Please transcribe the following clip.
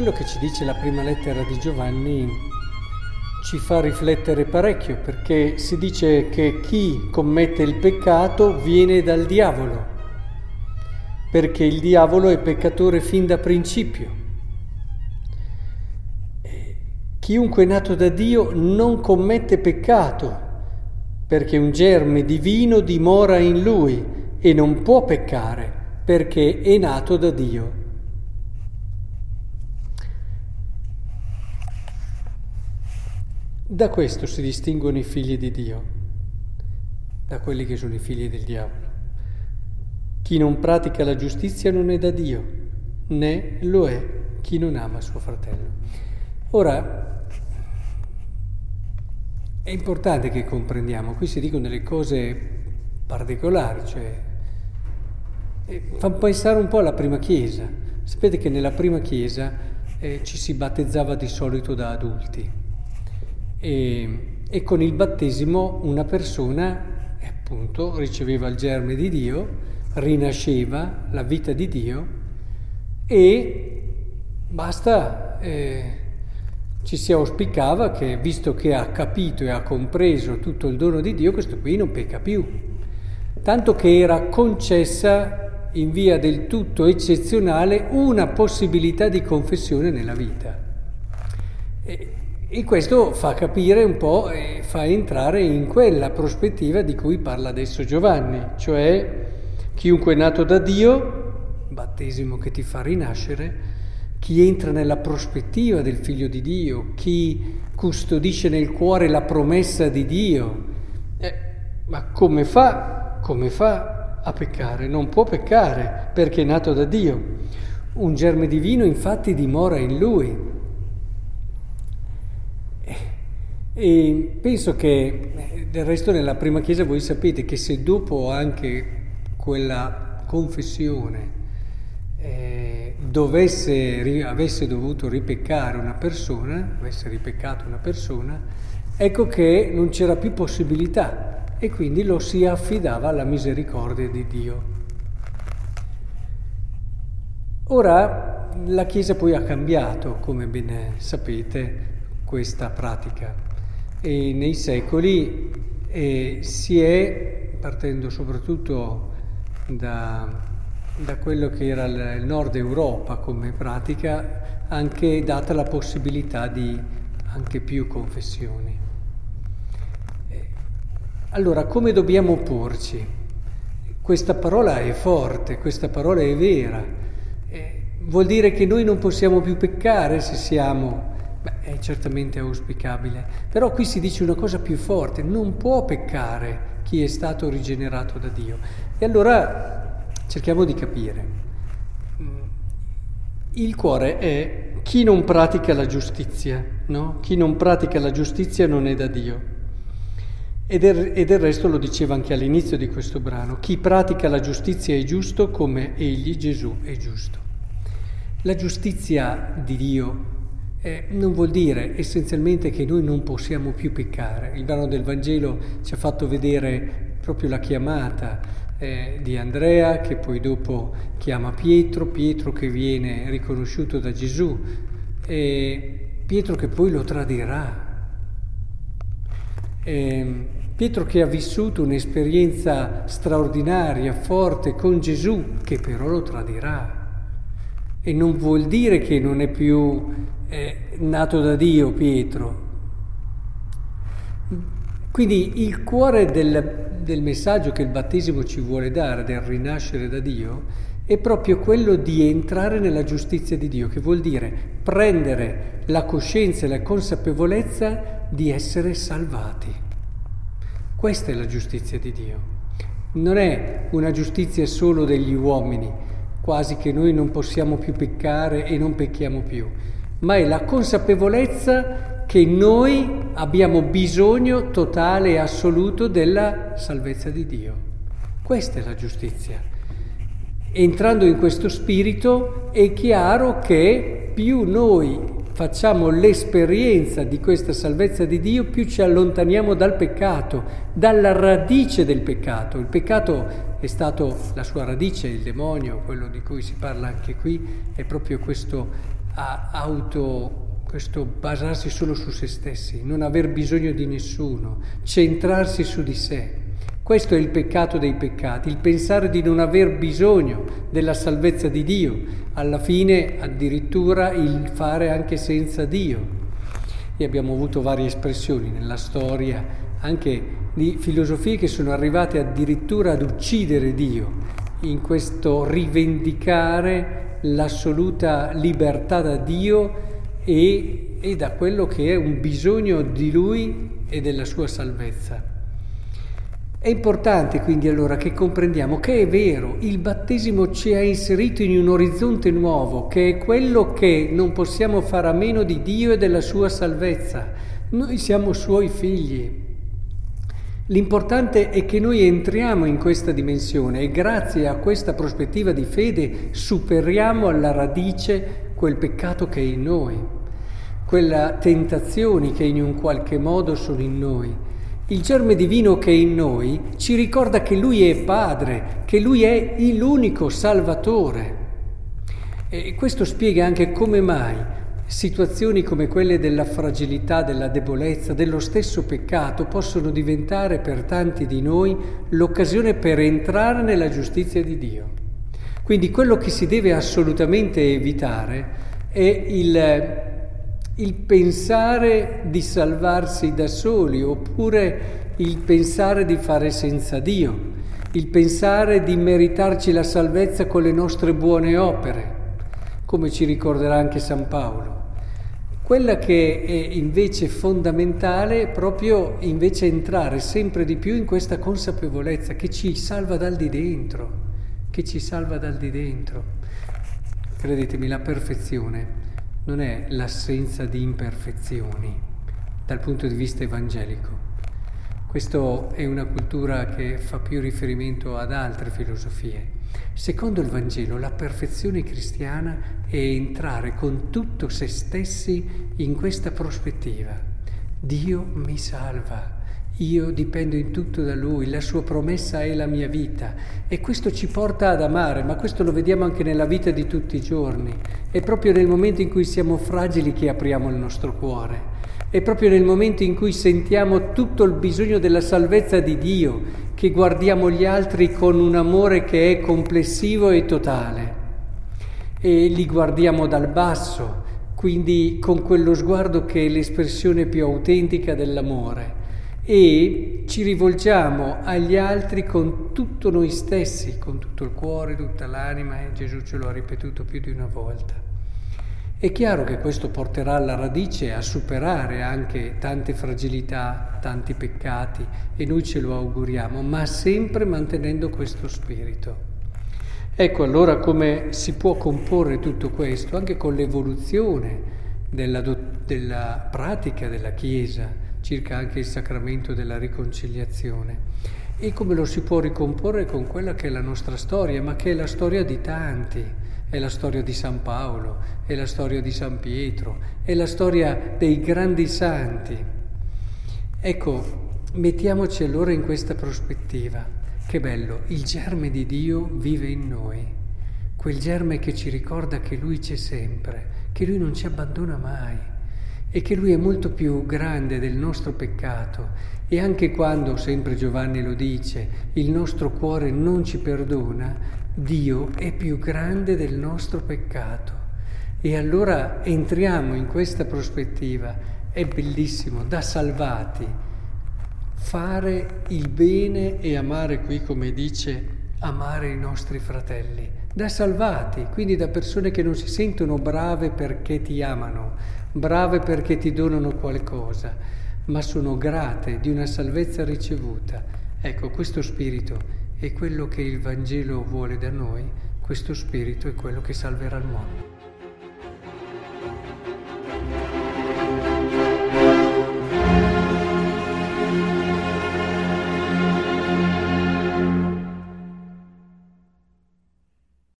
quello che ci dice la prima lettera di Giovanni ci fa riflettere parecchio perché si dice che chi commette il peccato viene dal diavolo, perché il diavolo è peccatore fin da principio. Chiunque è nato da Dio non commette peccato, perché un germe divino dimora in lui e non può peccare, perché è nato da Dio. Da questo si distinguono i figli di Dio, da quelli che sono i figli del diavolo. Chi non pratica la giustizia non è da Dio, né lo è chi non ama suo fratello. Ora, è importante che comprendiamo, qui si dicono delle cose particolari, cioè fa pensare un po' alla prima chiesa. Sapete che nella prima chiesa eh, ci si battezzava di solito da adulti e, e con il battesimo una persona appunto riceveva il germe di Dio, rinasceva la vita di Dio e basta, eh, ci si auspicava che visto che ha capito e ha compreso tutto il dono di Dio, questo qui non pecca più. Tanto che era concessa in via del tutto eccezionale una possibilità di confessione nella vita. E questo fa capire un po' e fa entrare in quella prospettiva di cui parla adesso Giovanni, cioè chiunque è nato da Dio, battesimo che ti fa rinascere, chi entra nella prospettiva del figlio di Dio, chi custodisce nel cuore la promessa di Dio, eh, ma come fa? Come fa a peccare? Non può peccare perché è nato da Dio. Un germe divino infatti dimora in lui. E penso che eh, del resto nella prima chiesa voi sapete che se dopo anche quella confessione eh, dovesse, avesse dovuto ripeccare una persona, avesse ripeccato una persona, ecco che non c'era più possibilità e quindi lo si affidava alla misericordia di Dio. Ora la Chiesa poi ha cambiato, come bene sapete, questa pratica e nei secoli eh, si è, partendo soprattutto da, da, quello che era il nord Europa come pratica, anche data la possibilità di anche più confessioni. Eh, allora, come dobbiamo porci? Questa parola è forte, questa parola è vera. Eh, vuol dire che noi non possiamo più peccare se siamo Beh, è certamente auspicabile, però qui si dice una cosa più forte, non può peccare chi è stato rigenerato da Dio. E allora cerchiamo di capire. Il cuore è chi non pratica la giustizia, no? Chi non pratica la giustizia non è da Dio. E del, e del resto lo diceva anche all'inizio di questo brano, chi pratica la giustizia è giusto come egli, Gesù, è giusto. La giustizia di Dio eh, non vuol dire essenzialmente che noi non possiamo più peccare. Il brano del Vangelo ci ha fatto vedere proprio la chiamata eh, di Andrea che poi dopo chiama Pietro, Pietro che viene riconosciuto da Gesù e Pietro che poi lo tradirà. Eh, Pietro che ha vissuto un'esperienza straordinaria, forte con Gesù, che però lo tradirà. E non vuol dire che non è più eh, nato da Dio Pietro. Quindi il cuore del, del messaggio che il battesimo ci vuole dare, del rinascere da Dio, è proprio quello di entrare nella giustizia di Dio, che vuol dire prendere la coscienza e la consapevolezza di essere salvati. Questa è la giustizia di Dio. Non è una giustizia solo degli uomini, quasi che noi non possiamo più peccare e non pecchiamo più, ma è la consapevolezza che noi abbiamo bisogno totale e assoluto della salvezza di Dio. Questa è la giustizia. Entrando in questo spirito è chiaro che più noi facciamo l'esperienza di questa salvezza di Dio, più ci allontaniamo dal peccato, dalla radice del peccato. Il peccato è stato la sua radice, il demonio, quello di cui si parla anche qui, è proprio questo auto questo basarsi solo su se stessi, non aver bisogno di nessuno, centrarsi su di sé. Questo è il peccato dei peccati, il pensare di non aver bisogno della salvezza di Dio, alla fine addirittura il fare anche senza Dio. E abbiamo avuto varie espressioni nella storia, anche di filosofie che sono arrivate addirittura ad uccidere Dio, in questo rivendicare l'assoluta libertà da Dio e, e da quello che è un bisogno di Lui e della sua salvezza. È importante quindi allora che comprendiamo che è vero, il battesimo ci ha inserito in un orizzonte nuovo, che è quello che non possiamo fare a meno di Dio e della sua salvezza. Noi siamo suoi figli. L'importante è che noi entriamo in questa dimensione e grazie a questa prospettiva di fede superiamo alla radice quel peccato che è in noi, quelle tentazioni che in un qualche modo sono in noi. Il germe divino che è in noi ci ricorda che Lui è Padre, che Lui è l'unico Salvatore. E questo spiega anche come mai situazioni come quelle della fragilità, della debolezza, dello stesso peccato possono diventare per tanti di noi l'occasione per entrare nella giustizia di Dio. Quindi quello che si deve assolutamente evitare è il, il pensare di salvarsi da soli oppure il pensare di fare senza Dio, il pensare di meritarci la salvezza con le nostre buone opere, come ci ricorderà anche San Paolo. Quella che è invece fondamentale è proprio invece entrare sempre di più in questa consapevolezza che ci salva dal di dentro che ci salva dal di dentro. Credetemi, la perfezione non è l'assenza di imperfezioni dal punto di vista evangelico. Questa è una cultura che fa più riferimento ad altre filosofie. Secondo il Vangelo, la perfezione cristiana è entrare con tutto se stessi in questa prospettiva. Dio mi salva. Io dipendo in tutto da Lui, la sua promessa è la mia vita e questo ci porta ad amare, ma questo lo vediamo anche nella vita di tutti i giorni. È proprio nel momento in cui siamo fragili che apriamo il nostro cuore. È proprio nel momento in cui sentiamo tutto il bisogno della salvezza di Dio che guardiamo gli altri con un amore che è complessivo e totale. E li guardiamo dal basso, quindi con quello sguardo che è l'espressione più autentica dell'amore e ci rivolgiamo agli altri con tutto noi stessi, con tutto il cuore, tutta l'anima, e Gesù ce lo ha ripetuto più di una volta. È chiaro che questo porterà alla radice a superare anche tante fragilità, tanti peccati, e noi ce lo auguriamo, ma sempre mantenendo questo spirito. Ecco allora come si può comporre tutto questo anche con l'evoluzione della, della pratica della Chiesa circa anche il sacramento della riconciliazione e come lo si può ricomporre con quella che è la nostra storia, ma che è la storia di tanti, è la storia di San Paolo, è la storia di San Pietro, è la storia dei grandi santi. Ecco, mettiamoci allora in questa prospettiva. Che bello, il germe di Dio vive in noi, quel germe che ci ricorda che Lui c'è sempre, che Lui non ci abbandona mai e che Lui è molto più grande del nostro peccato. E anche quando, sempre Giovanni lo dice, il nostro cuore non ci perdona, Dio è più grande del nostro peccato. E allora entriamo in questa prospettiva, è bellissimo, da salvati, fare il bene e amare qui, come dice, amare i nostri fratelli, da salvati, quindi da persone che non si sentono brave perché ti amano, brave perché ti donano qualcosa, ma sono grate di una salvezza ricevuta. Ecco, questo spirito è quello che il Vangelo vuole da noi, questo spirito è quello che salverà il mondo.